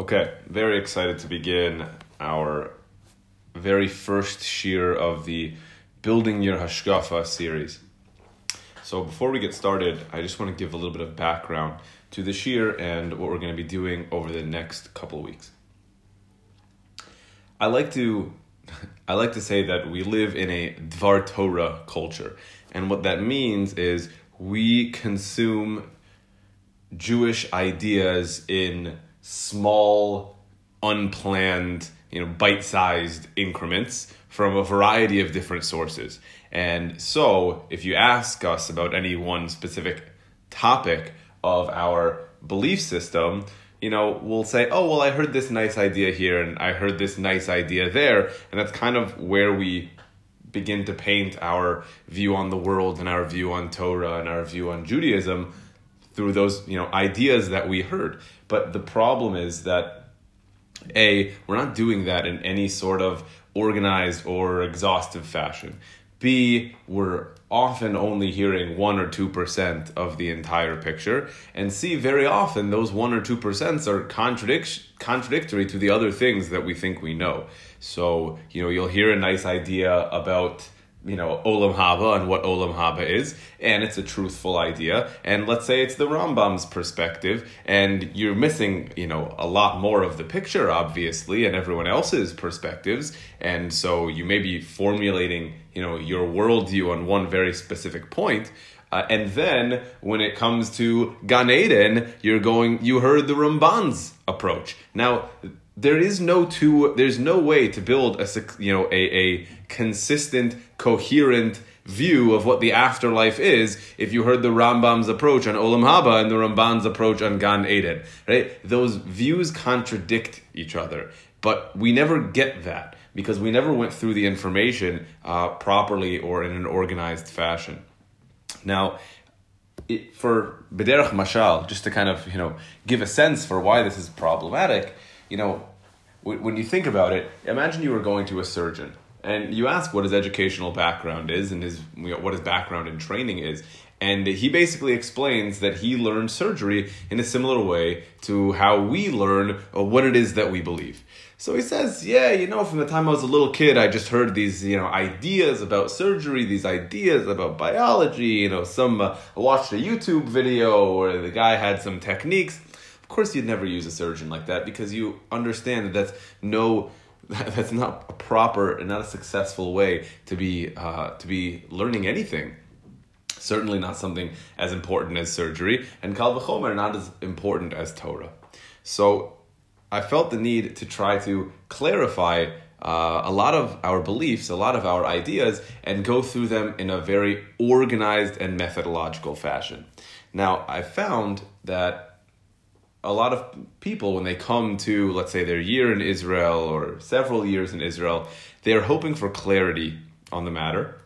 Okay, very excited to begin our very first shiur of the Building Your Hashkafa series. So before we get started, I just want to give a little bit of background to the shiur and what we're going to be doing over the next couple of weeks. I like to I like to say that we live in a Dvar Torah culture. And what that means is we consume Jewish ideas in small, unplanned, you know, bite-sized increments from a variety of different sources. And so, if you ask us about any one specific topic of our belief system, you know, we'll say, oh, well, I heard this nice idea here and I heard this nice idea there. And that's kind of where we begin to paint our view on the world and our view on Torah and our view on Judaism through those, you know, ideas that we heard. But the problem is that A, we're not doing that in any sort of organized or exhaustive fashion. B, we're often only hearing 1 or 2% of the entire picture. And C, very often those 1 or 2% are contradic- contradictory to the other things that we think we know. So, you know, you'll hear a nice idea about you know olam haba and what olam haba is and it's a truthful idea and let's say it's the rambam's perspective and you're missing you know a lot more of the picture obviously and everyone else's perspectives and so you may be formulating you know your worldview on one very specific point uh, and then when it comes to Gan Eden, you're going. You heard the Ramban's approach. Now there is no two there's no way to build a you know a, a consistent coherent view of what the afterlife is if you heard the Rambam's approach on Olam Haba and the Ramban's approach on Gan Eden right? Those views contradict each other but we never get that because we never went through the information uh, properly or in an organized fashion. Now it, for Bederach Mashal, just to kind of you know give a sense for why this is problematic, you know, when you think about it, imagine you were going to a surgeon and you ask what his educational background is and his what his background in training is. And he basically explains that he learned surgery in a similar way to how we learn what it is that we believe. So he says yeah you know from the time i was a little kid i just heard these you know ideas about surgery these ideas about biology you know some uh, watched a youtube video where the guy had some techniques course, you'd never use a surgeon like that because you understand that that's no that's not a proper and not a successful way to be uh, to be learning anything. Certainly not something as important as surgery, and kal v'chomer not as important as Torah. So I felt the need to try to clarify uh, a lot of our beliefs, a lot of our ideas, and go through them in a very organized and methodological fashion. Now, I found that a lot of people when they come to let's say their year in Israel or several years in Israel, they're hoping for clarity on the matter.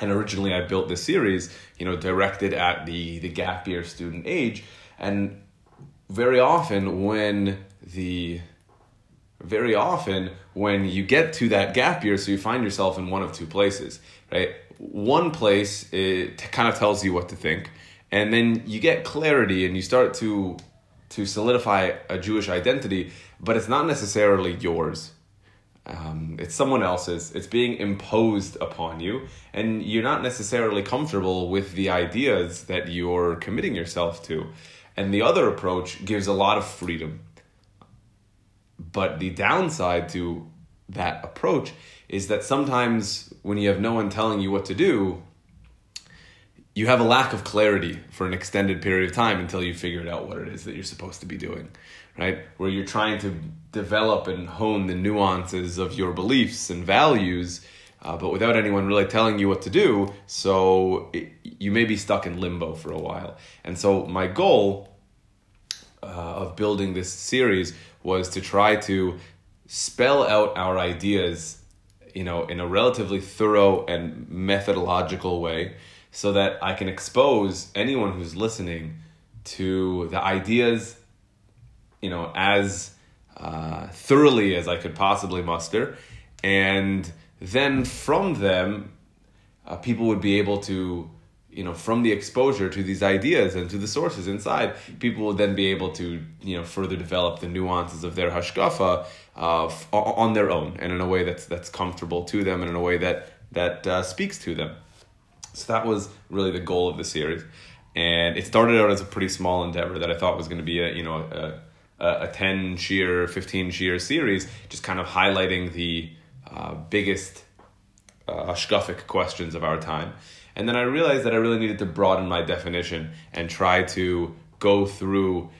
And originally I built this series, you know, directed at the the gap year student age and very often when the very often when you get to that gap year so you find yourself in one of two places, right? One place it kind of tells you what to think and then you get clarity and you start to to solidify a Jewish identity, but it's not necessarily yours. Um, it's someone else's. It's being imposed upon you, and you're not necessarily comfortable with the ideas that you're committing yourself to. And the other approach gives a lot of freedom. But the downside to that approach is that sometimes when you have no one telling you what to do, you have a lack of clarity for an extended period of time until you figured out what it is that you're supposed to be doing, right? Where you're trying to develop and hone the nuances of your beliefs and values, uh, but without anyone really telling you what to do. So it, you may be stuck in limbo for a while. And so my goal uh, of building this series was to try to spell out our ideas, you know, in a relatively thorough and methodological way so that I can expose anyone who's listening to the ideas, you know, as uh, thoroughly as I could possibly muster. And then from them, uh, people would be able to you know from the exposure to these ideas and to the sources inside people would then be able to you know further develop the nuances of their hashkafa uh, on their own and in a way that's that's comfortable to them and in a way that that uh, speaks to them so that was really the goal of the series and it started out as a pretty small endeavor that i thought was going to be a you know a, a, a 10 shiur 15 shiur series just kind of highlighting the uh, biggest uh, questions of our time and then I realized that I really needed to broaden my definition and try to go through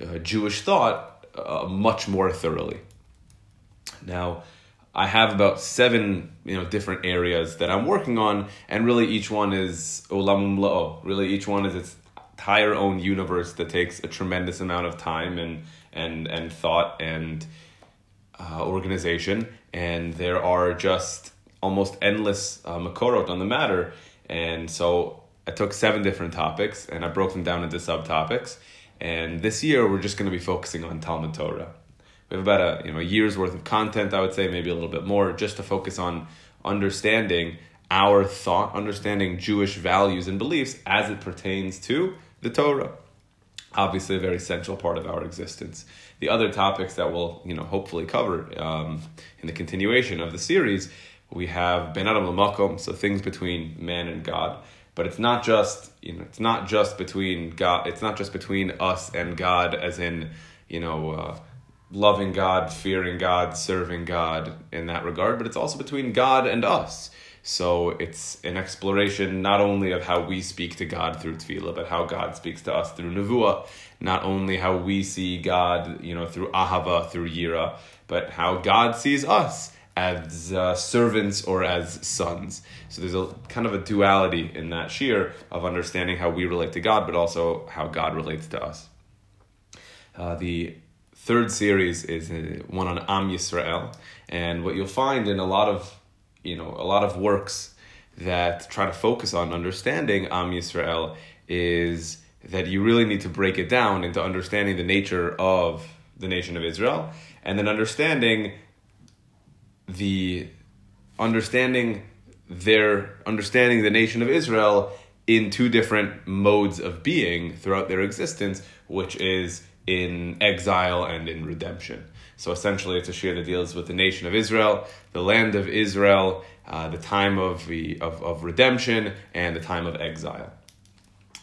uh, Jewish thought uh, much more thoroughly. Now, I have about seven, you know, different areas that I'm working on, and really each one is olam. Really, each one is its entire own universe that takes a tremendous amount of time and and and thought and uh, organization. And there are just almost endless uh, makorot on the matter and so I took seven different topics and I broke them down into subtopics. And this year we're just going to be focusing on Talmud Torah. We have about a you know a year's worth of content, I would say, maybe a little bit more, just to focus on understanding our thought, understanding Jewish values and beliefs as it pertains to the Torah. Obviously, a very central part of our existence. The other topics that we'll you know hopefully cover um, in the continuation of the series we have ben adam lamakom, so things between man and God. But it's not just you know it's not just between God. It's not just between us and God, as in you know. Uh, loving God, fearing God, serving God in that regard, but it's also between God and us. So it's an exploration not only of how we speak to God through tefillah, but how God speaks to us through nevuah. Not only how we see God, you know, through ahava, through yira, but how God sees us as uh, servants or as sons. So there's a kind of a duality in that shiur of understanding how we relate to God, but also how God relates to us. Uh, the third series is uh, one on Am Yisrael, and what you'll find in a lot of you know a lot of works that try to focus on understanding Am Yisrael is that you really need to break it down into understanding the nature of the nation of Israel and then understanding the understanding their understanding the nation of Israel in two different modes of being throughout their existence, which is in exile and in redemption. So essentially, it's a shiur that deals with the nation of Israel, the land of Israel, uh, the time of, the, of, of redemption, and the time of exile.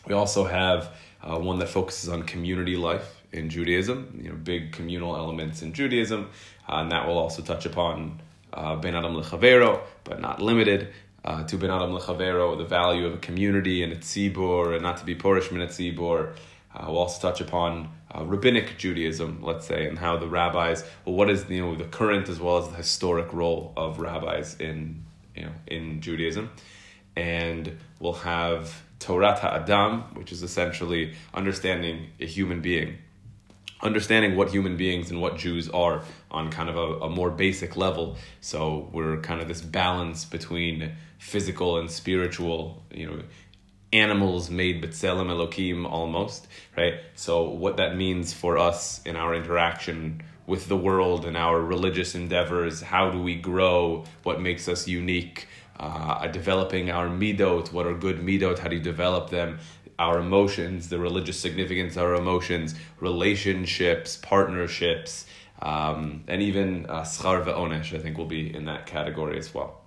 We also have uh, one that focuses on community life in Judaism, you know, big communal elements in Judaism, uh, and that will also touch upon uh, Ben Adam Lechavero, but not limited uh, to Ben Adam Lechavero, the value of a community and a tzibur, and not to be porish min tzibur. Uh, we'll also touch upon uh, rabbinic Judaism, let's say, and how the rabbis, well, what is you know the current as well as the historic role of rabbis in you know in Judaism, and we'll have Torat Adam, which is essentially understanding a human being understanding what human beings and what Jews are on kind of a, a, more basic level. So we're kind of this balance between physical and spiritual, you know, animals made b'tselem Elokim almost, right? So what that means for us in our interaction with the world and our religious endeavors, how do we grow, what makes us unique, uh, developing our midot, what are good midot, how do you develop them, our emotions, the religious significance of our emotions, relationships, partnerships, um, and even uh, schar ve'onesh, I think will be in that category as well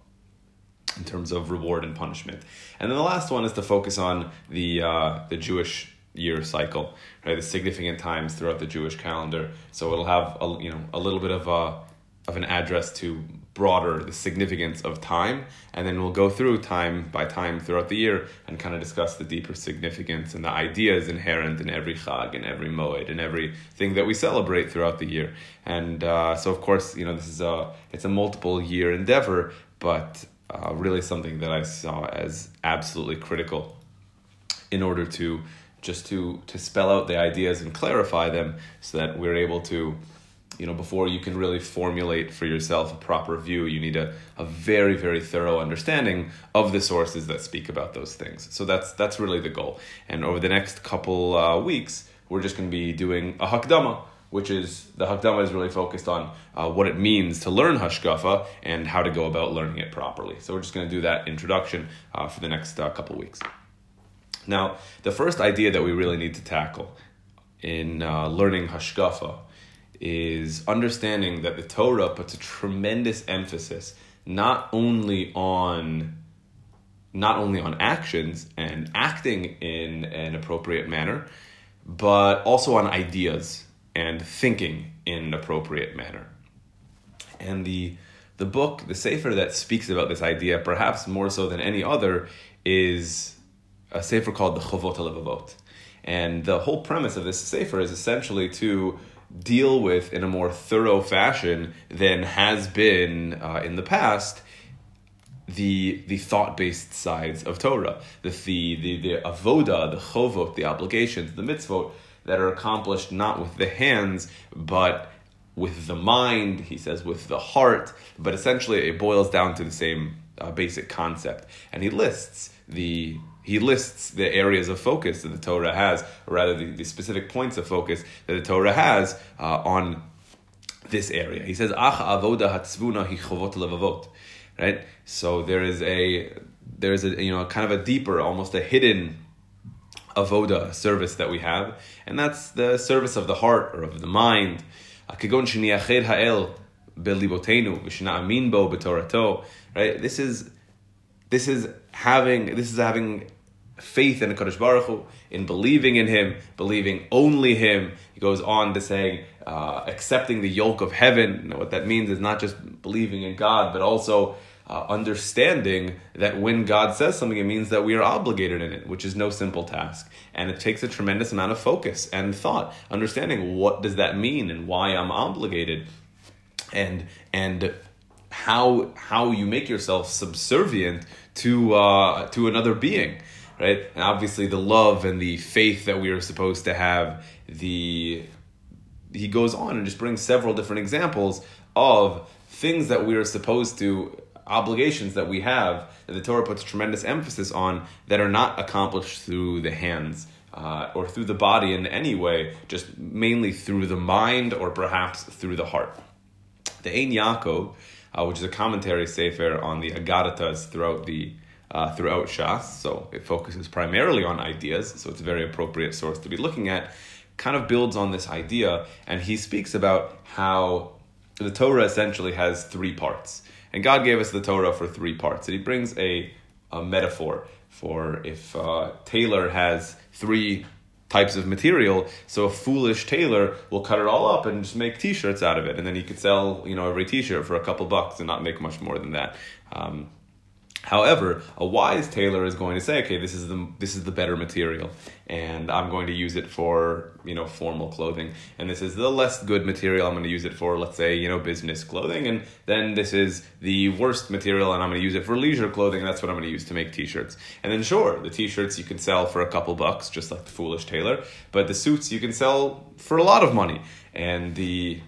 in terms of reward and punishment. And then the last one is to focus on the uh, the Jewish year cycle, right? The significant times throughout the Jewish calendar. So it'll have a, you know a little bit of a of an address to broader the significance of time and then we'll go through time by time throughout the year and kind of discuss the deeper significance and the ideas inherent in every chag and every moed and everything that we celebrate throughout the year and uh, so of course you know this is a it's a multiple year endeavor but uh, really something that i saw as absolutely critical in order to just to to spell out the ideas and clarify them so that we're able to you know before you can really formulate for yourself a proper view you need a, a very very thorough understanding of the sources that speak about those things. So that's that's really the goal. And over the next couple uh, weeks we're just going to be doing a hakdama which is the hakdama is really focused on uh, what it means to learn hashkafa and how to go about learning it properly. So we're just going to do that introduction uh, for the next uh, couple weeks. Now, the first idea that we really need to tackle in uh, learning Hashkafa is understanding that the Torah puts a tremendous emphasis not only on not only on actions and acting in an appropriate manner, but also on ideas and thinking in an appropriate manner. And the the book, the Sefer that speaks about this idea, perhaps more so than any other, is a Sefer called the Chovot HaLevavot. And the whole premise of this Sefer is essentially to deal with, in a more thorough fashion than has been uh, in the past, the the thought based sides of Torah, the the the, the avoda, the chovot, the obligations, the mitzvot that are accomplished not with the hands but with the mind. He says with the heart, but essentially it boils down to the same uh, basic concept. And he lists the he lists the areas of focus that the Torah has, or rather the, the specific points of focus that the Torah has uh, on this area. He says, "Ach avoda hatzvuna hi chovot levavot." Right. So there is a there is a you know kind of a deeper, almost a hidden avoda service that we have, and that's the service of the heart or of the mind. Right. This is this is having this is having faith in the Kadosh Baruch Hu, in believing in Him, believing only Him. He goes on to saying, uh, accepting the yoke of heaven. what that means is not just believing in God, but also uh, understanding that when God says something, it means that we are obligated in it, which is no simple task. And it takes a tremendous amount of focus and thought, understanding what does that mean and why I'm obligated. And, and how how you make yourself subservient to uh, to another being, right? And obviously, the love and the faith that we are supposed to have. The he goes on and just brings several different examples of things that we are supposed to obligations that we have that the Torah puts tremendous emphasis on that are not accomplished through the hands. Uh, or through the body in any way, just mainly through the mind or perhaps through the heart. The Ein Yaakov uh, which is a commentary sefer on the Aggadatas throughout the uh, throughout Shas. So it focuses primarily on ideas. So it's a very appropriate source to be looking at. Kind of builds on this idea, and he speaks about how the Torah essentially has three parts, and God gave us the Torah for three parts. And he brings a a metaphor for if uh, tailor has three types of material. So a foolish tailor will cut it all up and just make T-shirts out of it, and then he could sell you know every T-shirt for a couple bucks and not make much more than that. Um, However, a wise tailor is going to say, okay, this is the this is the better material, and I'm going to use it for you know formal clothing, and this is the less good material. I'm going to use it for let's say you know business clothing, and then this is the worst material, and I'm going to use it for leisure clothing. And that's what I'm going to use to make t-shirts. And then sure, the t-shirts you can sell for a couple bucks, just like the foolish tailor, but the suits you can sell for a lot of money. And the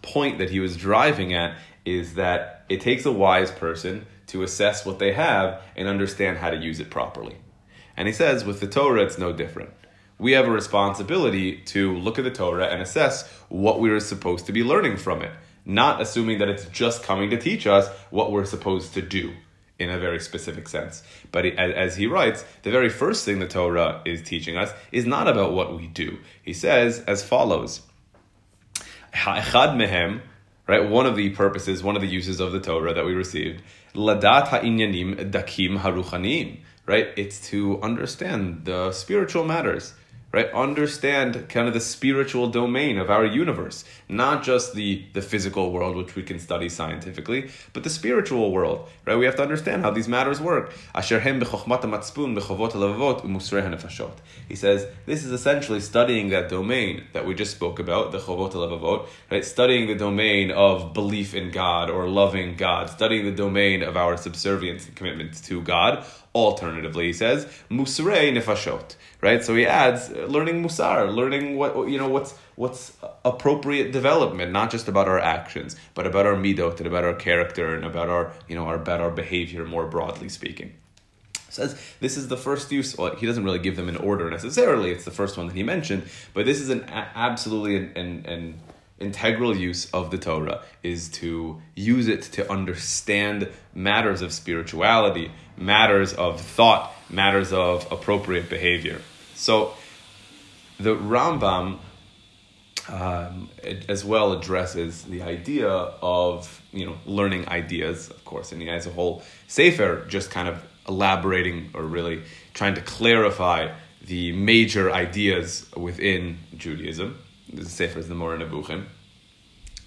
point that he was driving at is that it takes a wise person to assess what they have and understand how to use it properly. And he says with the Torah, it's no different. We have a responsibility to look at the Torah and assess what we are supposed to be learning from it, not assuming that it's just coming to teach us what we're supposed to do in a very specific sense. But as he writes, the very first thing the Torah is teaching us is not about what we do. He says as follows right? One of the purposes, one of the uses of the Torah that we received ladat ha'inyanim dakim haruchanim, right? It's to understand the spiritual matters right? Understand kind of the spiritual domain of our universe, not just the, the physical world, which we can study scientifically, but the spiritual world, right? We have to understand how these matters work. He says this is essentially studying that domain that we just spoke about, the chovot levavot, right? Studying the domain of belief in God or loving God, studying the domain of our subservience and commitment to God. Alternatively, he says, musrei nefashot, right? So he adds learning musar, learning what you know what's what's appropriate development, not just about our actions, but about our midot and about our character and about our you know our about our behavior more broadly speaking. Says this is the first use. Well, he doesn't really give them an order necessarily. It's the first one that he mentioned, but this is an absolutely an, an, an integral use of the Torah is to use it to understand matters of spirituality, matters of thought, matters of appropriate behavior. So the Rambam um, as well addresses the idea of you know learning ideas, of course, and he has a whole sefer just kind of elaborating or really trying to clarify the major ideas within Judaism. The sefer is the Moreh Nevuchim,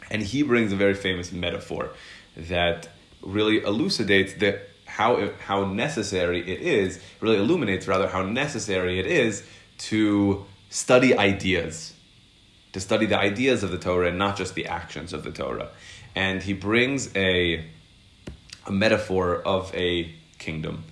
and he brings a very famous metaphor that really elucidates that how how necessary it is, really illuminates rather how necessary it is to study ideas to study the ideas of the Torah and not just the actions of the Torah. And he brings a, a metaphor of a kingdom.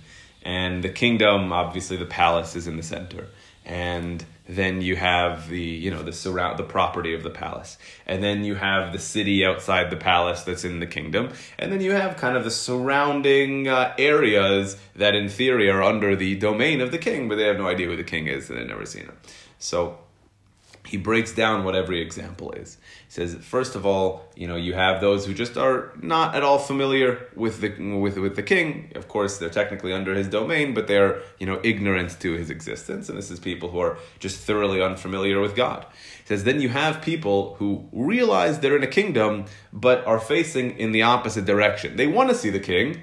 And the kingdom, obviously, the palace is in the center. And then you have the you know the surround the property of the palace. And then you have the city outside the palace that's in the kingdom. And then you have kind of the surrounding uh, areas that in theory are under the domain of the king but they have no idea who the king is and they've never seen him. So he breaks down what every example is. He says, first of all, you know, you have those who just are not at all familiar with the with with the king. Of course, they're technically under his domain, but they're you know ignorant to his existence, and this is people who are just thoroughly unfamiliar with God. He says, then you have people who realize they're in a kingdom, but are facing in the opposite direction. They want to see the king,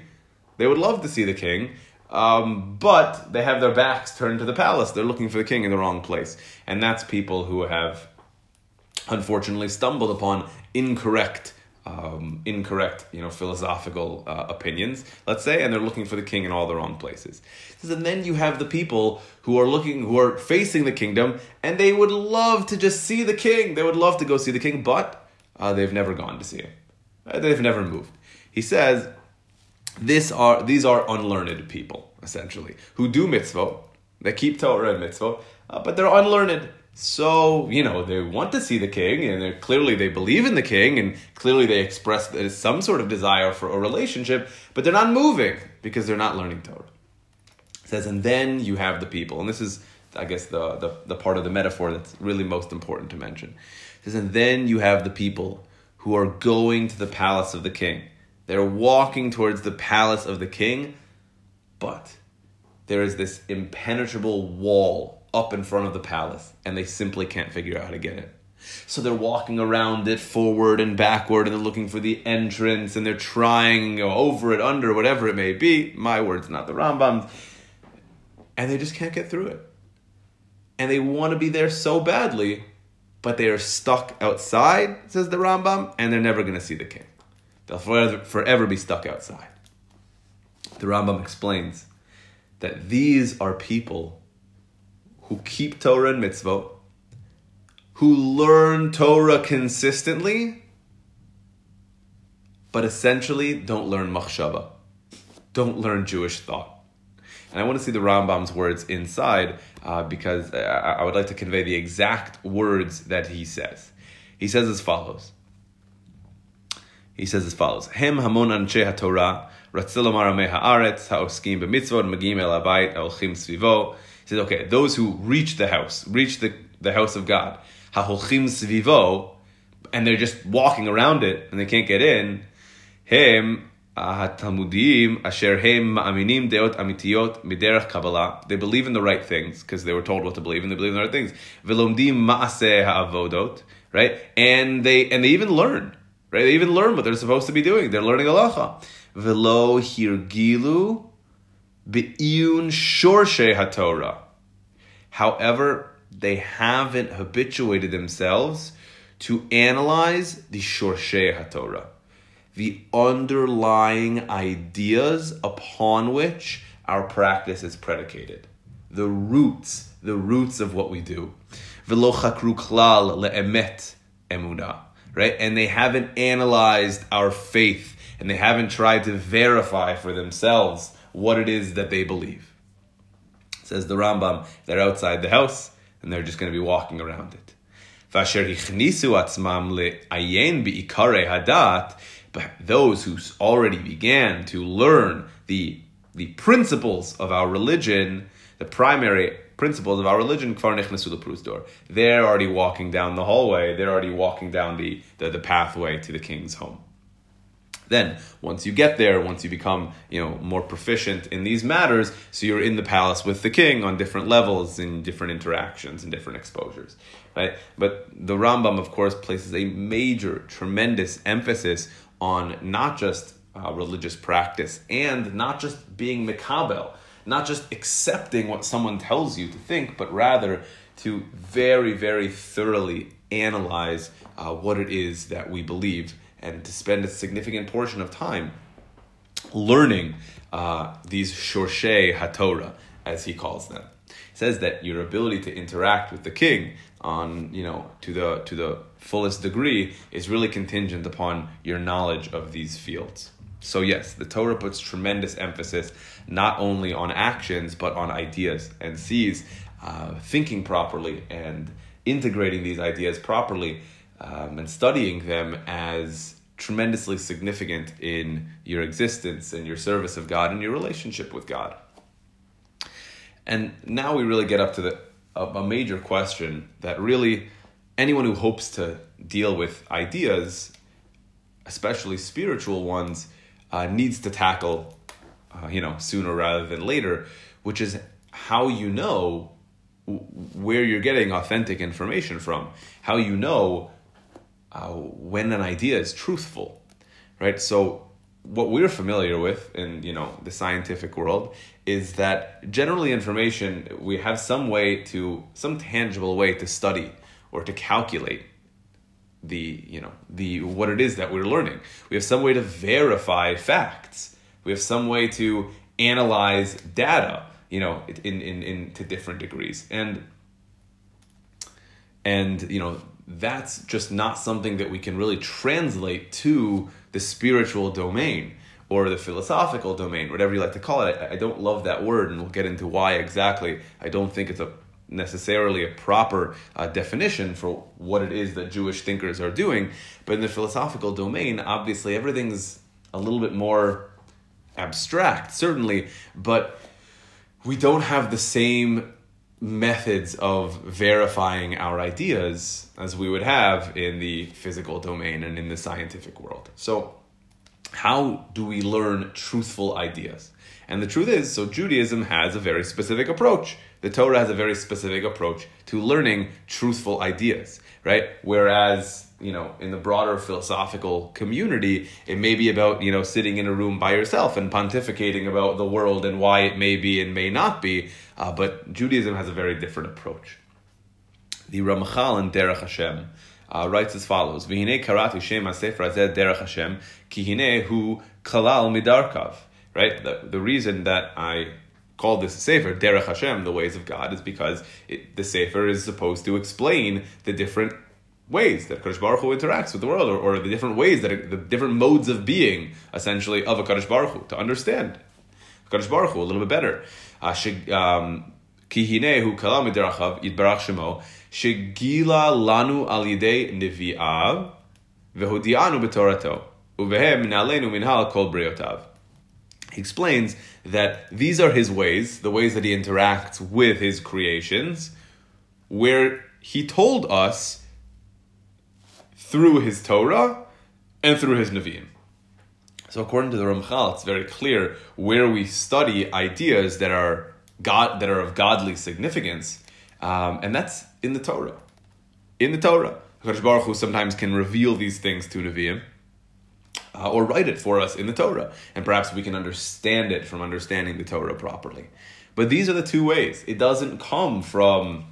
they would love to see the king, um, but they have their backs turned to the palace. They're looking for the king in the wrong place. And that's people who have unfortunately stumbled upon incorrect um, incorrect, you know, philosophical uh, opinions, let's say, and they're looking for the king in all the wrong places. And then you have the people who are looking, who are facing the kingdom, and they would love to just see the king. They would love to go see the king, but uh, they've never gone to see him. Uh, they've never moved. He says this are these are unlearned people essentially who do mitzvot, they keep Torah and mitzvot, uh, but they're unlearned. So you know they want to see the king, and clearly they believe in the king, and clearly they express some sort of desire for a relationship, but they're not moving because they're not learning Torah. It says, and then you have the people, and this is, I guess, the the, the part of the metaphor that's really most important to mention. It says, and then you have the people who are going to the palace of the king they're walking towards the palace of the king, but there is this impenetrable wall up in front of the palace, and they simply can't figure out how to get in. So they're walking around it forward and backward, and they're looking for the entrance, and they're trying you know, over it, under, whatever it may be. My words, not the Rambam's. And they just can't get through it. And they want to be there so badly, but they are stuck outside, says the Rambam, and they're never going to see the king. They'll forever, forever be stuck outside. The Rambam explains that these are people who keep Torah and mitzvot, who learn Torah consistently, but essentially don't learn machshava, don't learn Jewish thought. And I want to see the Rambam's words inside uh, because I, I would like to convey the exact words that he says. He says as follows he says as follows: Hem hamon anshe haTorah ratzilomar amei haaretz haoskim b'mitzvot magim el abayit haolchim svivo. He says, okay, those who reach the house, reach the, the house of God, haolchim svivo, and they're just walking around it and they can't get in. Hem HaTalmudim asher hem ma'aminim deot amitiyot miderech Kabbalah. They believe in the right things because they were told what to believe and they believe in the right things. Velomdim ma'aseh ha'avodot, right? And they and they even learn Right? They even learn what they're supposed to be doing. They're learning halacha. Velo hirgilu be'iyun shorshe haTorah. However, they haven't habituated themselves to analyze the shorshe haTorah, the underlying ideas upon which our practice is predicated, the roots, the roots of what we do. Velo chakru klal le'emet emunah right? And they haven't analyzed our faith and they haven't tried to verify for themselves what it is that they believe. Says the Rambam, they're outside the house and they're just going to be walking around it. But those who already began to learn the, the principles of our religion, the primary principles of our religion, they're already walking down the hallway, they're already walking down the, the, the pathway to the king's home. Then, once you get there, once you become, you know, more proficient in these matters, so you're in the palace with the king on different levels, in different interactions and different exposures, right? But the Rambam, of course, places a major, tremendous emphasis on not just uh, religious practice and not just being mikabel, not just accepting what someone tells you to think, but rather to very, very thoroughly analyze uh, what it is that we believe and to spend a significant portion of time learning uh, these shorshei hatorah, as he calls them. He says that your ability to interact with the king on you know to the to the fullest degree is really contingent upon your knowledge of these fields. So yes, the Torah puts tremendous emphasis not only on actions but on ideas and sees uh, thinking properly and integrating these ideas properly um, and studying them as tremendously significant in your existence and your service of God and your relationship with God. And now we really get up to the a, a major question that really anyone who hopes to deal with ideas, especially spiritual ones, uh, needs to tackle, uh, you know, sooner rather than later, which is how you know where you're getting authentic information from, how you know uh, when an idea is truthful, right? So what we're familiar with in you know the scientific world is that generally information we have some way to some tangible way to study or to calculate the you know the what it is that we're learning. We have some way to verify facts we have some way to analyze data you know in in, in to different degrees and and you know that's just not something that we can really translate to the spiritual domain or the philosophical domain, whatever you like to call it. I, I don't love that word, and we'll get into why exactly. I don't think it's a necessarily a proper uh, definition for what it is that Jewish thinkers are doing. But in the philosophical domain, obviously everything's a little bit more abstract, certainly, but we don't have the same methods of verifying our ideas as we would have in the physical domain and in the scientific world. So, how do we learn truthful ideas? And the truth is, so Judaism has a very specific approach. The Torah has a very specific approach to learning truthful ideas, right? Whereas, you know, in the broader philosophical community, it may be about, you know, sitting in a room by yourself and pontificating about the world and why it may be and may not be. Uh, but Judaism has a very different approach. The Ramchal in Derech Hashem uh, writes as follows: "V'hinei karatu shem hasefer hazeh derech Hashem ki hu kalal midarkav." Right. The the reason that I call this sefer derech Hashem, the ways of God, is because it, the sefer is supposed to explain the different ways that Kadosh Baruch Hu interacts with the world, or, or the different ways that it, the different modes of being, essentially, of a Kadosh Baruch Hu, to understand Kadosh Baruch Hu a little bit better. Uh, um, ki hu kalam midirachav yitbarach shemo shegila lanu al yidei nevi'av vehodianu uvehem minhal kol briotav. He explains that these are his ways, the ways that he interacts with his creations, where he told us through his Torah and through his Nevi'im. So according to the Ramchal, it's very clear where we study ideas that are God that are of godly significance, um, and that's in the Torah. In the Torah, Hakadosh Baruch Hu sometimes can reveal these things to Nevi'im, uh, or write it for us in the Torah, and perhaps we can understand it from understanding the Torah properly. But these are the two ways. It doesn't come from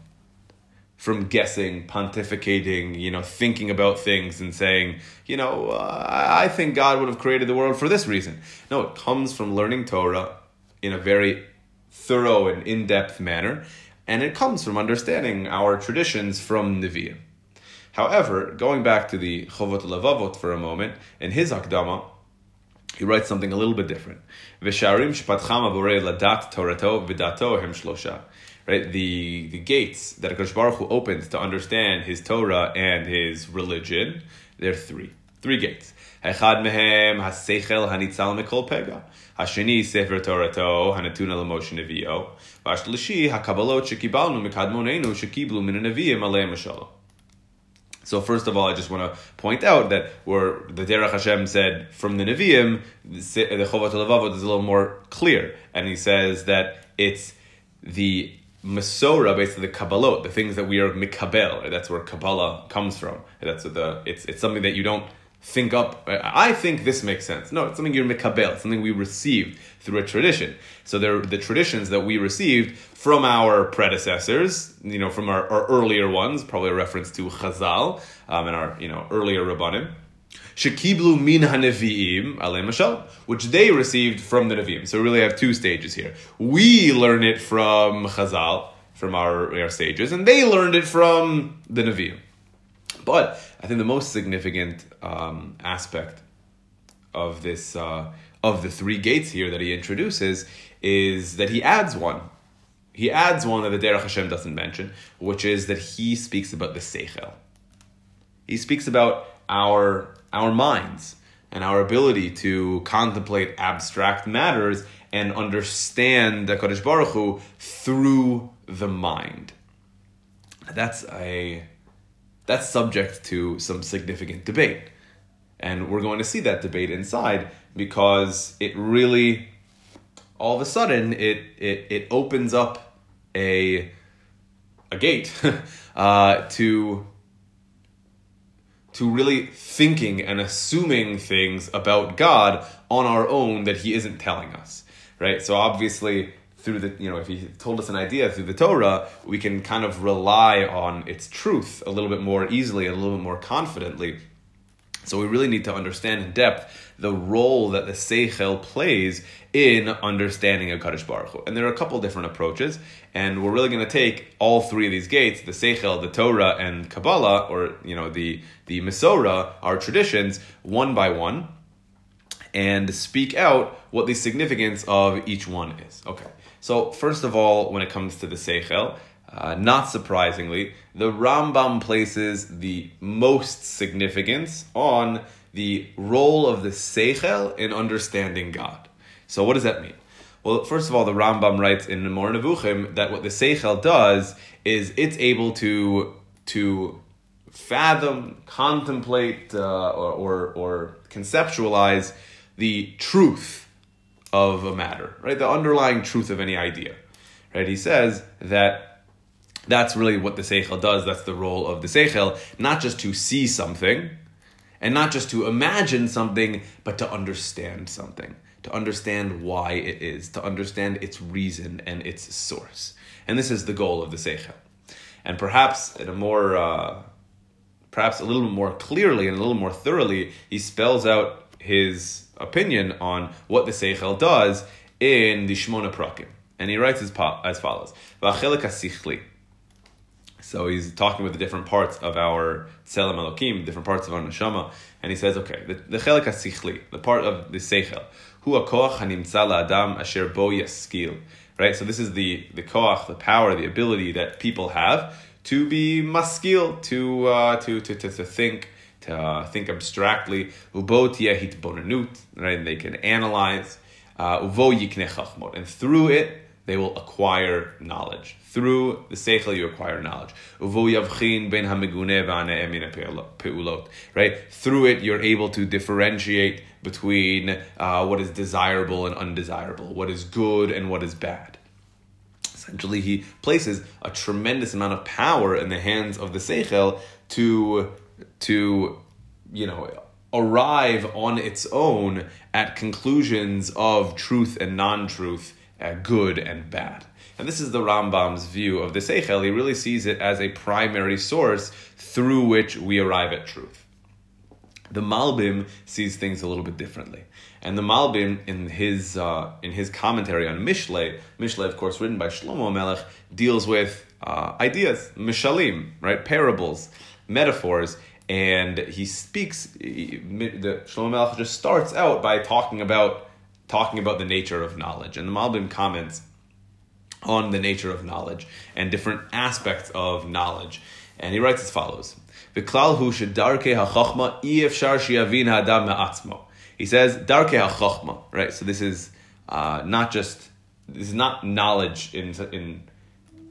from guessing, pontificating, you know, thinking about things and saying, you know, uh, I think God would have created the world for this reason. No, it comes from learning Torah in a very thorough and in depth manner, and it comes from understanding our traditions from Nevi'im. However, going back to the Chovot Levavot for a moment, in his Akdama, he writes something a little bit different. V'sharim shpatcham aborei ladat torato v'dato hem shlosha. Right, the the gates that Hakadosh Baruch Hu opens to understand His Torah and His religion, There are three. Three gates. Echad mehem pega. Sefer Torato l'moshe nevio. Min neviyim aleim shalom. So first of all, I just want to point out that where the Derech Hashem said from the Nevi'im, the Chovot Levavot is a little more clear, and he says that it's the Masora, basically the Kabbalot, the things that we are mikabel. That's where Kabbalah comes from. That's the it's it's something that you don't think up. I think this makes sense. No, it's something you're mikabel, something we received through a tradition. So they're the traditions that we received from our predecessors, you know, from our, our earlier ones, probably a reference to Chazal um, and our you know earlier rabbanim. Shekiblu min haneviim alei mashal, which they received from the neviim. So we really have two stages here. We learn it from Chazal, from our, our sages, and they learned it from the neviim. But I think the most significant um, aspect of this uh, of the three gates here that he introduces is that he adds one. He adds one that the Derech Hashem doesn't mention, which is that he speaks about the seichel. He speaks about our our minds and our ability to contemplate abstract matters and understand the Kodesh Baruch Hu through the mind. That's a that's subject to some significant debate. And we're going to see that debate inside because it really all of a sudden it it, it opens up a a gate uh, to to really thinking and assuming things about God on our own that He isn't telling us, right? So obviously, through the you know, if He told us an idea through the Torah, we can kind of rely on its truth a little bit more easily, a little bit more confidently. So we really need to understand in depth the role that the Seichel plays in understanding a Kaddish Baruch Hu. And there are a couple different approaches, and we're really going to take all three of these gates, the Seichel, the Torah, and Kabbalah, or, you know, the, the Masorah, our traditions, one by one, and speak out what the significance of each one is. Okay, so first of all, when it comes to the Seichel, uh, not surprisingly, the Rambam places the most significance on the role of the Seichel in understanding God. So, what does that mean? Well, first of all, the Rambam writes in Moreh Nevuchim that what the Seichel does is it's able to to fathom, contemplate, uh, or, or, or conceptualize the truth of a matter, right? The underlying truth of any idea, right? He says that that's really what the Seichel does. That's the role of the Seichel, not just to see something and not just to imagine something, but to understand something, to understand why it is, to understand its reason and its source. And this is the goal of the Seichel. And perhaps in a more, uh, perhaps a little more clearly and a little more thoroughly, he spells out his opinion on what the Seichel does in the Shmona Prakim. And he writes as, as follows. So he's talking with the different parts of our Tselem Elokim, different parts of our Neshama, and he says, okay, the, the Chelik HaSichli, the part of the Seichel, Hu HaKoach HaNimtza LaAdam Asher Bo Yaskil, right? So this is the, the Koach, the power, the ability that people have to be maskil, to, uh, to, to, to, to think, to uh, think abstractly, Ubo Tiehit Bonanut, right? And they can analyze, uh, Uvo Yikne Chachmot, and through it, they will acquire knowledge. Through the seichel, you acquire knowledge. Right? Through it, you're able to differentiate between uh, what is desirable and undesirable, what is good and what is bad. Essentially, he places a tremendous amount of power in the hands of the seichel to, to you know, arrive on its own at conclusions of truth and non-truth uh, good and bad. And this is the Rambam's view of the Seichel. He really sees it as a primary source through which we arrive at truth. The Malbim sees things a little bit differently. And the Malbim, in his, uh, in his commentary on Mishle, Mishle, of course, written by Shlomo Melech, deals with uh, ideas, mishalim, right? Parables, metaphors, and he speaks, he, the Shlomo Melech just starts out by talking about talking about the nature of knowledge. And the Malbim comments on the nature of knowledge and different aspects of knowledge. And he writes as follows. He says darke hachachma, right? So this is uh, not just this is not knowledge in in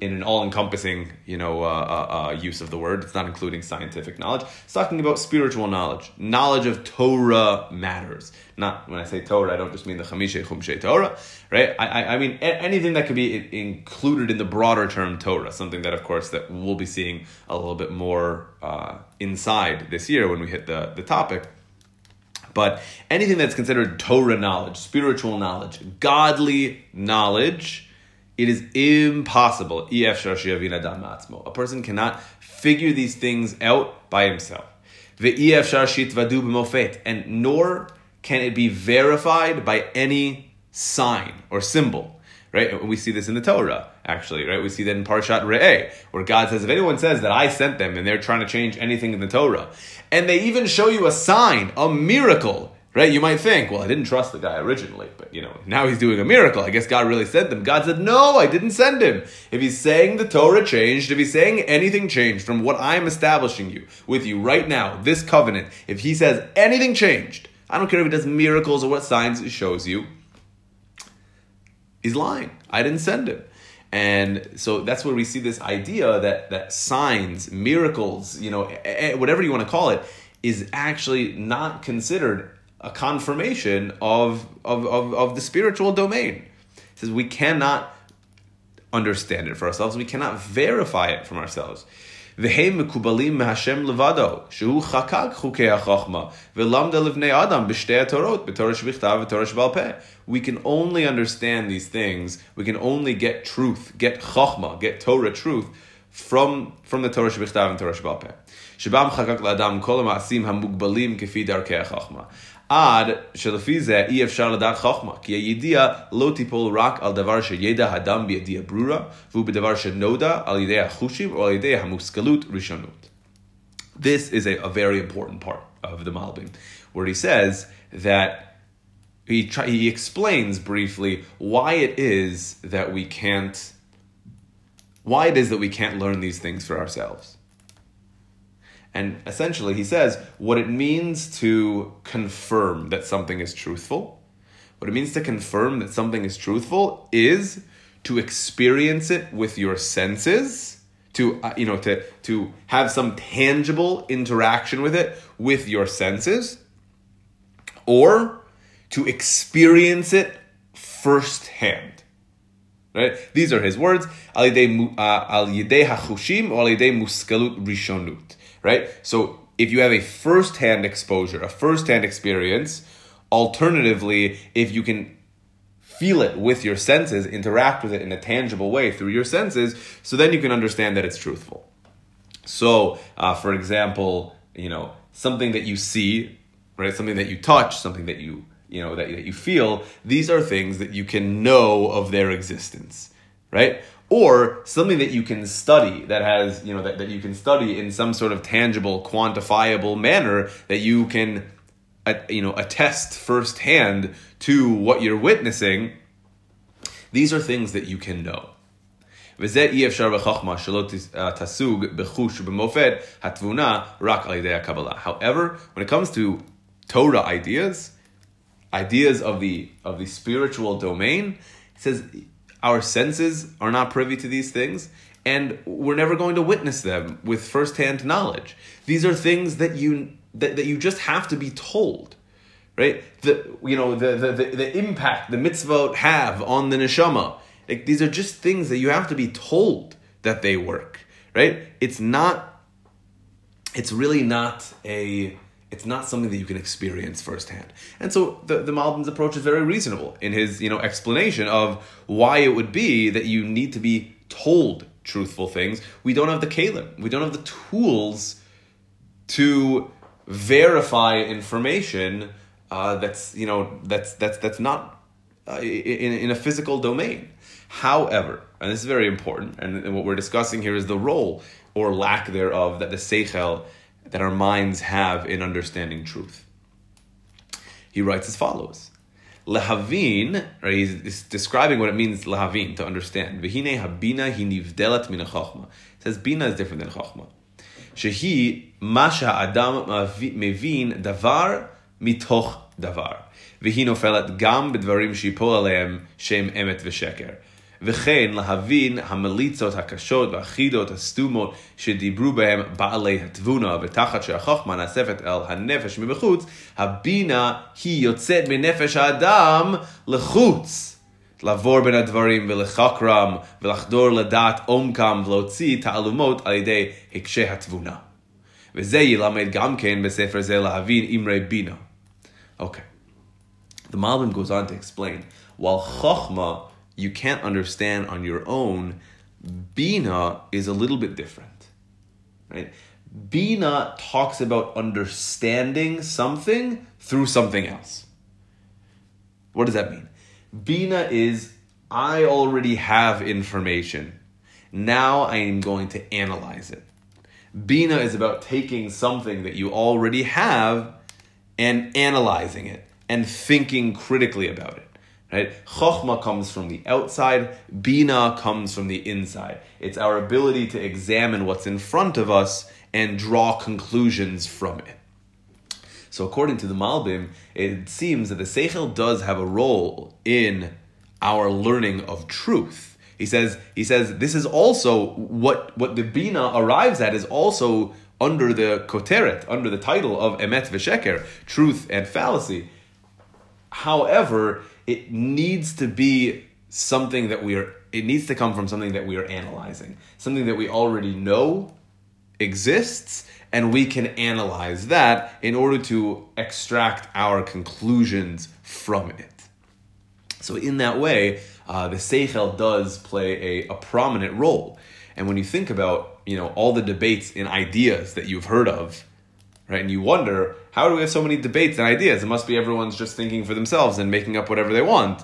in an all-encompassing, you know, uh, uh, uh, use of the word. It's not including scientific knowledge. It's talking about spiritual knowledge. Knowledge of Torah matters. Not when I say Torah, I don't just mean the Chamishe Chumshe Torah, right? I, I, I mean anything that could be included in the broader term Torah. Something that, of course, that we'll be seeing a little bit more uh, inside this year when we hit the the topic. But anything that's considered Torah knowledge, spiritual knowledge, godly knowledge it is impossible. A person cannot figure these things out by himself. And nor can it be verified by any sign or symbol. Right? We see this in the Torah, actually, right? We see that in Parshat Re'eh, where God says, if anyone says that I sent them and they're trying to change anything in the Torah, and they even show you a sign, a miracle, Right? You might think, well, I didn't trust the guy originally, but you know, now he's doing a miracle. I guess God really sent him. God said, no, I didn't send him. If he's saying the Torah changed, if he's saying anything changed from what I'm establishing you with you right now, this covenant, if he says anything changed, I don't care if he does miracles or what signs he shows you, he's lying. I didn't send him. And so that's where we see this idea that that signs, miracles, you know, whatever you want to call it, is actually not considered a confirmation of, of, of, of the spiritual domain. It says we cannot understand it for ourselves, we cannot verify it from ourselves. והם מקובלים מהשם לבדו, שהוא חקק חוקי החוכמה, ולמדה לבני אדם בשתי התורות, בתורה שבכתב ובתורה שבעל פה. We can only understand these things, we can only get truth, get chachma, get Torah truth, from, from the Torah שבכתב and Torah שבעל פה. שבם חקק לאדם כל המעשים המוגבלים כפי דרכי החוכמה. עד שלפי זה אי אפשר לדעת חוכמה, כי הידיעה לא תיפול רק על דבר שידע האדם בידיעה ברורה, והוא בדבר שנודע על ידי החושים או על ידי המושכלות ראשונות. This is a, a very important part of the Malbim, where he says that he, try, he explains briefly why it is that we can't why it is that we can't learn these things for ourselves. And essentially, he says what it means to confirm that something is truthful, what it means to confirm that something is truthful is to experience it with your senses, to uh, you know to to have some tangible interaction with it with your senses, or to experience it firsthand. Right? These are his words. Al yidei uh, hachushim al yidei muskalut rishonut right? So if you have a first-hand exposure, a first-hand experience, alternatively, if you can feel it with your senses, interact with it in a tangible way through your senses, so then you can understand that it's truthful. So, uh, for example, you know something that you see, right? Something that you touch, something that you you know that, that you feel. These are things that you can know of their existence, right? Or something that you can study that has you know that, that you can study in some sort of tangible quantifiable manner that you can uh, you know attest firsthand to what you're witnessing these are things that you can know. However, when it comes to Torah ideas, ideas of the of the spiritual domain, it says our senses are not privy to these things, and we're never going to witness them with firsthand knowledge. These are things that you that, that you just have to be told. Right? The you know the, the, the, the impact the mitzvot have on the neshama. Like these are just things that you have to be told that they work. Right? It's not it's really not a it's not something that you can experience firsthand. And so the, the Malbim's approach is very reasonable in his, you know, explanation of why it would be that you need to be told truthful things. We don't have the kalim. We don't have the tools to verify information uh, that's, you know, that's, that's, that's not uh, in, in a physical domain. However, and this is very important, and, and what we're discussing here is the role or lack thereof that the Seichel that our minds have in understanding truth. He writes as follows. Lehavin, right, he's describing what it means lehavin, to understand. V'hine habina hi nivdelat min chachma. says bina is different than chachma. שהיא מה שהאדם מבין דבר מתוך דבר. והיא נופלת גם בדברים שיפול עליהם שהם אמת ושקר. וכן להבין המליצות הקשות והחידות הסתומות שדיברו בהם בעלי התבונה, ותחת שהחוכמה נאספת אל הנפש מבחוץ, הבינה היא יוצאת מנפש האדם לחוץ. לעבור בין הדברים ולחקרם ולחדור לדעת עומקם ולהוציא תעלומות על ידי הקשי התבונה. וזה ילמד גם כן בספר זה להבין אמרי בינה. אוקיי. The Malbim goes on to explain, while Chokhmah you can't understand on your own, Bina is a little bit different. Right? Bina talks about understanding something through something else. What does that mean? Bina is I already have information. Now I am going to analyze it. Bina is about taking something that you already have and analyzing it and thinking critically about it. Right? Chokhmah comes from the outside, Bina comes from the inside. It's our ability to examine what's in front of us and draw conclusions from it. So, according to the Malbim, it seems that the Seichel does have a role in our learning of truth. He says, he says this is also what, what the Bina arrives at is also under the koteret, under the title of Emet V'Sheker, truth and fallacy. However, it needs to be something that we are, it needs to come from something that we are analyzing, something that we already know exists, and we can analyze that in order to extract our conclusions from it. So, in that way, uh, the Seichel does play a, a prominent role. And when you think about, you know, all the debates and ideas that you've heard of, right, and you wonder, how do we have so many debates and ideas? It must be everyone's just thinking for themselves and making up whatever they want.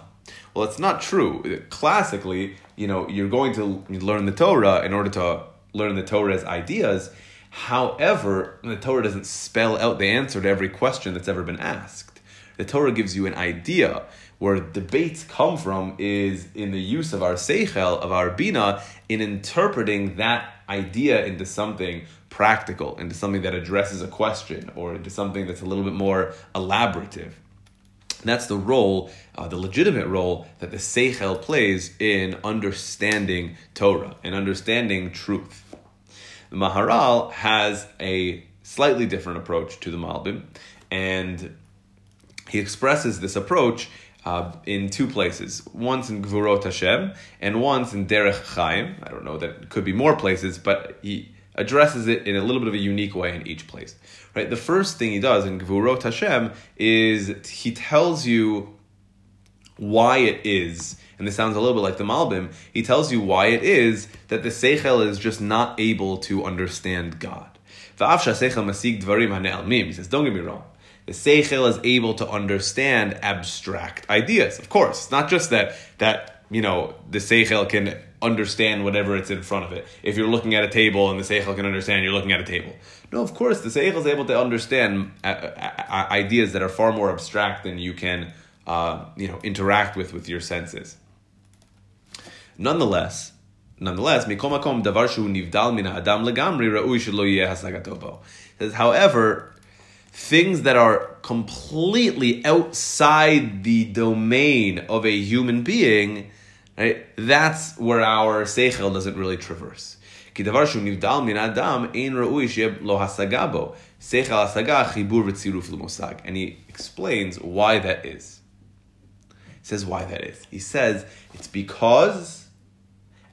Well, it's not true. Classically, you know, you're going to learn the Torah in order to learn the Torah's ideas. However, the Torah doesn't spell out the answer to every question that's ever been asked. The Torah gives you an idea. Where debates come from is in the use of our seichel, of our bina, in interpreting that idea into something practical, into something that addresses a question, or into something that's a little bit more elaborative. And that's the role, uh, the legitimate role that the Seichel plays in understanding Torah and understanding truth. The Maharal has a slightly different approach to the Malbim, and he expresses this approach uh, in two places. Once in Gvurot Hashem, and once in Derech Chaim. I don't know, that could be more places, but he addresses it in a little bit of a unique way in each place. Right? The first thing he does in Gvurot Hashem is he tells you why it is, and this sounds a little bit like the Malbim, he tells you why it is that the Seichel is just not able to understand God. He says, don't get me wrong. The Seichel is able to understand abstract ideas. Of course, it's not just that, that you know, the Seichel can understand whatever it's in front of it. If you're looking at a table and the Seichel can understand you're looking at a table. No, of course, the Seichel is able to understand uh, uh, ideas that are far more abstract than you can, uh, you know, interact with with your senses. Nonetheless, nonetheless, mikom makom davar shu nivdal min adam legamri ra'ui shelo yeh hasagatobo. Says, however, things that are completely outside the domain of a human being Right? That's where our seichel doesn't really traverse. And he explains why that is. He says why that is. He says it's because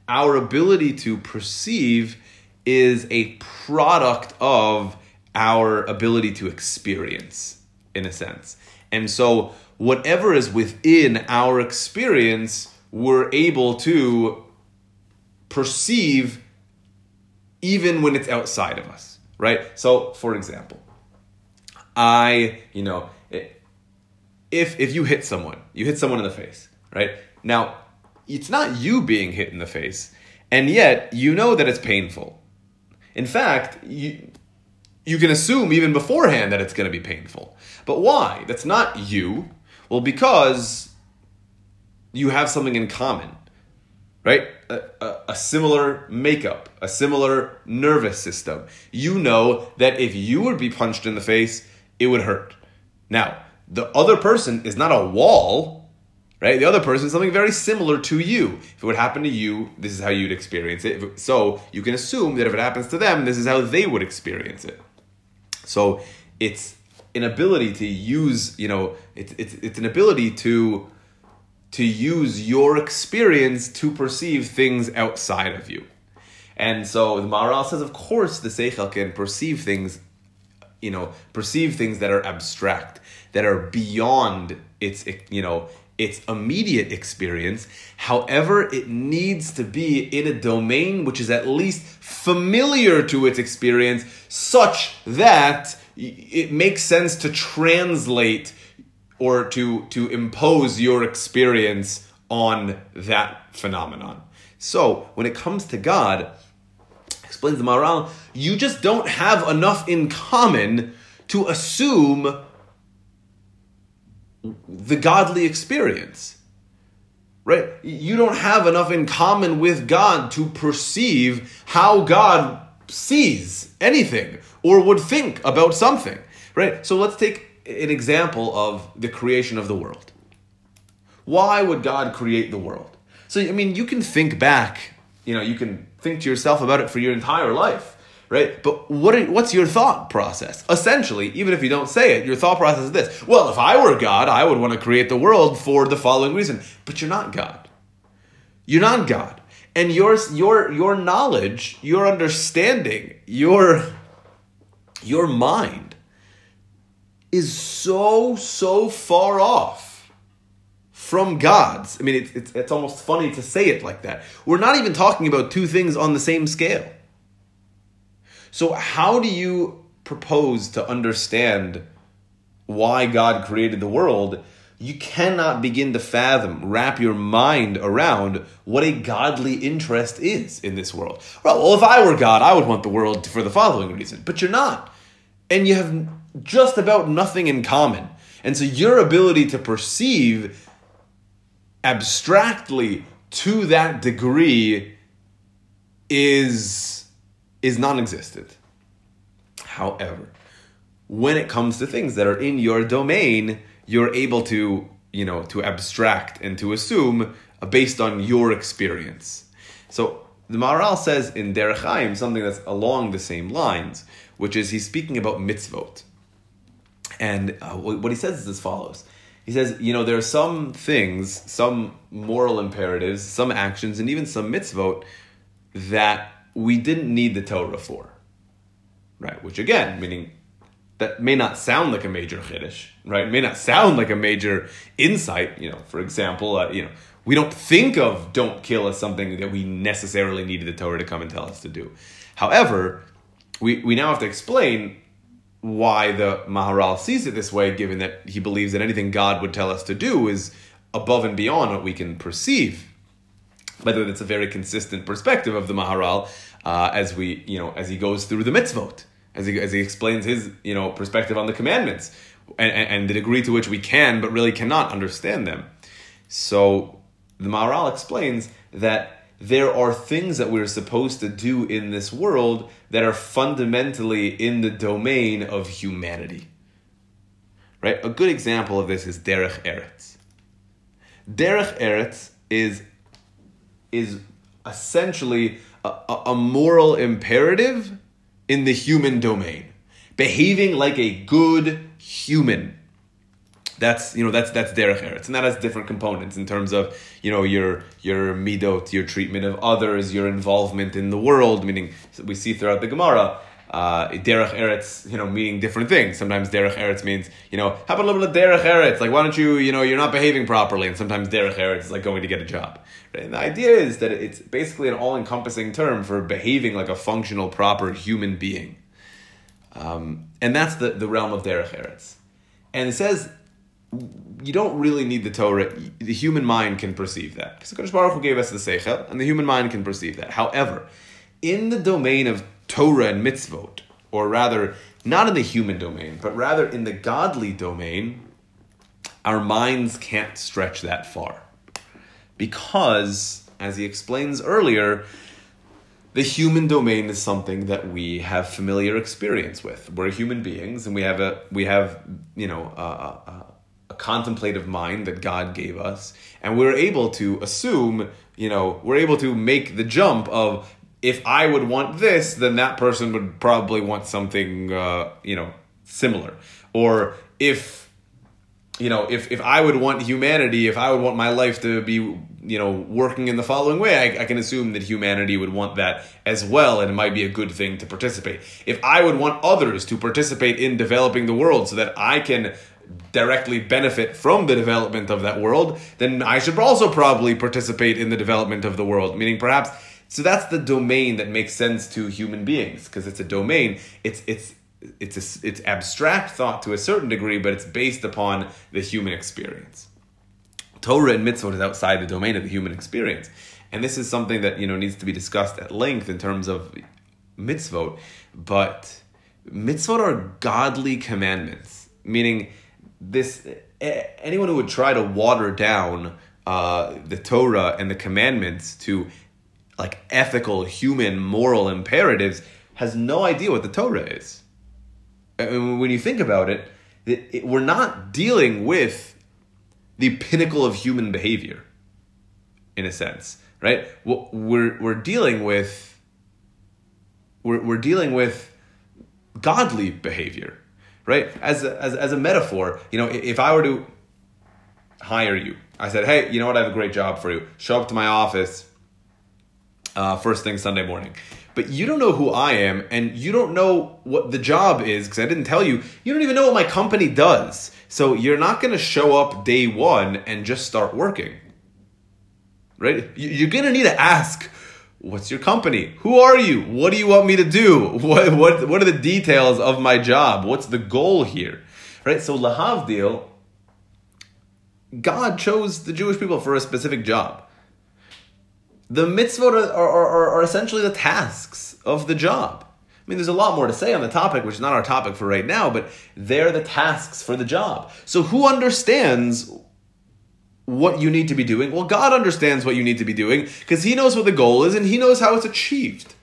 our ability to perceive is a product of our ability to experience, in a sense. And so whatever is within our experience we're able to perceive even when it's outside of us, right? So, for example, I, you know, if if you hit someone, you hit someone in the face, right? Now, it's not you being hit in the face, and yet you know that it's painful. In fact, you you can assume even beforehand that it's going to be painful. But why? That's not you. Well, because you have something in common, right? a, a, a similar makeup, a similar nervous system. You know that if you would be punched in the face, it would hurt. Now, the other person is not a wall, right? The other person is something very similar to you. If it would happen to you, this is how you'd experience it. So you can assume that if it happens to them, this is how they would experience it. So it's an ability to use, you know, it's, it's, it's an ability to to use your experience to perceive things outside of you. And so the Maharal says, of course, the Seichel can perceive things, you know, perceive things that are abstract, that are beyond its, you know, its immediate experience. However, it needs to be in a domain which is at least familiar to its experience, such that it makes sense to translate or to to impose your experience on that phenomenon. So when it comes to God, explains the Maharal, you just don't have enough in common to assume the godly experience. Right? You don't have enough in common with God to perceive how God sees anything or would think about something. Right? So let's take an example of the creation of the world. Why would God create the world? So, I mean, you can think back, you know, you can think to yourself about it for your entire life, right? But what are, what's your thought process? Essentially, even if you don't say it, your thought process is this Well, if I were God, I would want to create the world for the following reason. But you're not God. You're not God. And your, your, your knowledge, your understanding, your, your mind is so, so far off from God's. I mean, it's, it's, it's almost funny to say it like that. We're not even talking about two things on the same scale. So, how do you propose to understand why God created the world? You cannot begin to fathom, wrap your mind around what a godly interest is in this world. Well, well, if I were God, I would want the world for the following reason. But you're not. And you have just about nothing in common. And so your ability to perceive abstractly to that degree is is non-existent. However, when it comes to things that are in your domain, you're able to, you know, to abstract and to assume uh, based on your experience. So the Maharal says in Derech Chaim something that's along the same lines, which is he's speaking about mitzvot. And uh, what he says is as follows. He says, you know, there are some things, some moral imperatives, some actions, and even some mitzvot that we didn't need the Torah for. Right? Which again, meaning that may not sound like a major chiddush, right? May not sound like a major insight. You know, for example, uh, you know, we don't think of "don't kill" as something that we necessarily needed the Torah to come and tell us to do. However, we we now have to explain why the Maharal sees it this way, given that he believes that anything God would tell us to do is above and beyond what we can perceive. Whether that's a very consistent perspective of the Maharal uh, as we, you know, as he goes through the mitzvot, as he, as he explains his, you know, perspective on the commandments, and, and the degree to which we can but really cannot understand them. So the Maharal explains that there are things that we're supposed to do in this world that are fundamentally in the domain of humanity. Right? A good example of this is Derech Eretz. Derech Eretz is, is essentially a, a moral imperative in the human domain. Behaving like a good human that's you know that's that's derech eretz, and that has different components in terms of you know your your midot, your treatment of others, your involvement in the world. Meaning we see throughout the Gemara. Uh, derech eretz, you know, meaning different things. Sometimes derech eretz means, you know, have a little bit of derech eretz. Like, why don't you, you know, you're not behaving properly. And sometimes derech eretz is like going to get a job. Right? And the idea is that it's basically an all-encompassing term for behaving like a functional, proper human being. Um, and that's the, the realm of derech eretz. And it says you don't really need the Torah. The human mind can perceive that. Because Kadosh Baruch Hu gave us the Seichel, and the human mind can perceive that. However, in the domain of Torah and mitzvot, or rather, not in the human domain, but rather in the godly domain, our minds can't stretch that far. Because, as he explains earlier, the human domain is something that we have familiar experience with. We're human beings, and we have a we have you know a, a contemplative mind that God gave us, and we're able to assume you know we're able to make the jump of if I would want this, then that person would probably want something uh, you know similar, or if you know, if, if I would want humanity, if I would want my life to be, you know, working in the following way, I, I, can assume that humanity would want that as well, and it might be a good thing to participate. If I would want others to participate in developing the world so that I can directly benefit from the development of that world, then I should also probably participate in the development of the world. Meaning, perhaps, so that's the domain that makes sense to human beings because it's a domain. It's it's it's a, it's abstract thought to a certain degree, but it's based upon the human experience. Torah and mitzvot is outside the domain of the human experience, and this is something that you know needs to be discussed at length in terms of mitzvot. But mitzvot are godly commandments, meaning this anyone who would try to water down uh, the Torah and the commandments to like ethical, human, moral imperatives has no idea what the Torah is And when you think about it, it, it, we're not dealing with the pinnacle of human behavior, in a sense, right? We're we're dealing with we're we're dealing with godly behavior, right? As a, as as a metaphor, you know, if I were to hire you, I said, hey, you know what? I have a great job for you. Show up to my office uh, first thing Sunday morning but you don't know who I am and you don't know what the job is because I didn't tell you. You don't even know what my company does. So you're not going to show up day one and just start working. Right? You're going to need to ask, what's your company? Who are you? What do you want me to do? What, what, what are the details of my job? What's the goal here? Right? So Lahavdil, God chose the Jewish people for a specific job the mitzvot are, are, are, are essentially the tasks of the job. I mean, there's a lot more to say on the topic, which is not our topic for right now, but they're the tasks for the job. So, who understands what you need to be doing? Well, God understands what you need to be doing because He knows what the goal is and He knows how it's achieved.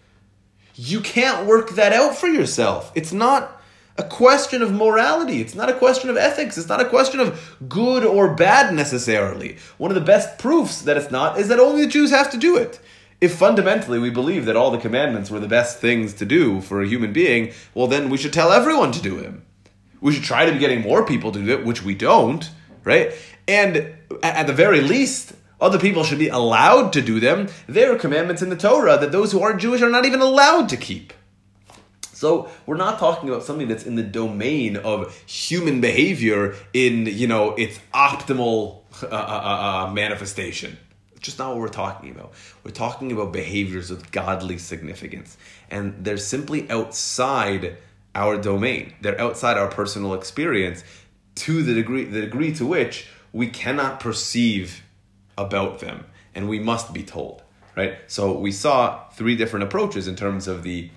You can't work that out for yourself. It's not a question of morality. It's not a question of ethics. It's not a question of good or bad necessarily. One of the best proofs that it's not is that only the Jews have to do it. If fundamentally we believe that all the commandments were the best things to do for a human being, well, then we should tell everyone to do them. We should try to be getting more people to do it, which we don't, right? And at the very least, other people should be allowed to do them. There are commandments in the Torah that those who aren't Jewish are not even allowed to keep. So we're not talking about something that's in the domain of human behavior in you know its optimal uh, uh, uh, uh, manifestation. It's just not what we're talking about. We're talking about behaviors with godly significance, and they're simply outside our domain. They're outside our personal experience to the degree the degree to which we cannot perceive about them, and we must be told. Right. So we saw three different approaches in terms of the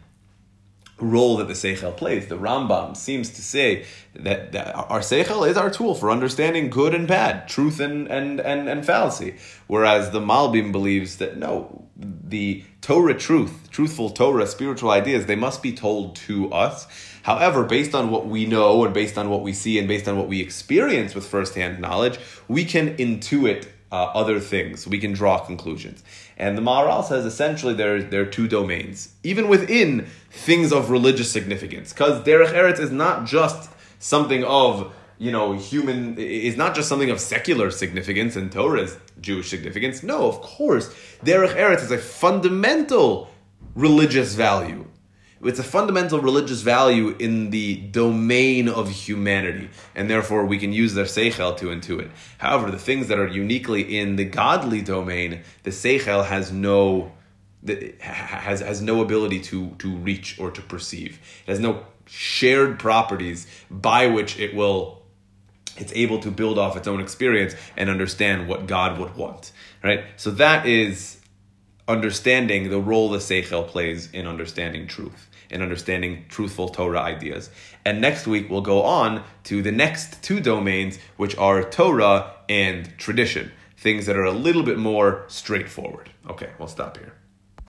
role that the Seichel plays. The Rambam seems to say that, that our Seichel is our tool for understanding good and bad, truth and, and, and, and fallacy. Whereas the Malbim believes that no, the Torah truth, truthful Torah, spiritual ideas, they must be told to us. However, based on what we know and based on what we see and based on what we experience with firsthand knowledge, we can intuit uh, other things. We can draw conclusions. And the Maharal says essentially there, there are two domains, even within things of religious significance. Because Derech Eretz is not just something of, you know, human, is not just something of secular significance and Torah's Jewish significance. No, of course. Derech Eretz is a fundamental religious value it's a fundamental religious value in the domain of humanity, and therefore we can use their seichel to intuit. However, the things that are uniquely in the godly domain, the seichel has no has has no ability to to reach or to perceive. It has no shared properties by which it will it's able to build off its own experience and understand what God would want. Right? So that is understanding the role the Seichel plays in understanding truth in understanding truthful Torah ideas. And next week we'll go on to the next two domains, which are Torah and tradition. things that are a little bit more straightforward. Okay, we'll stop here.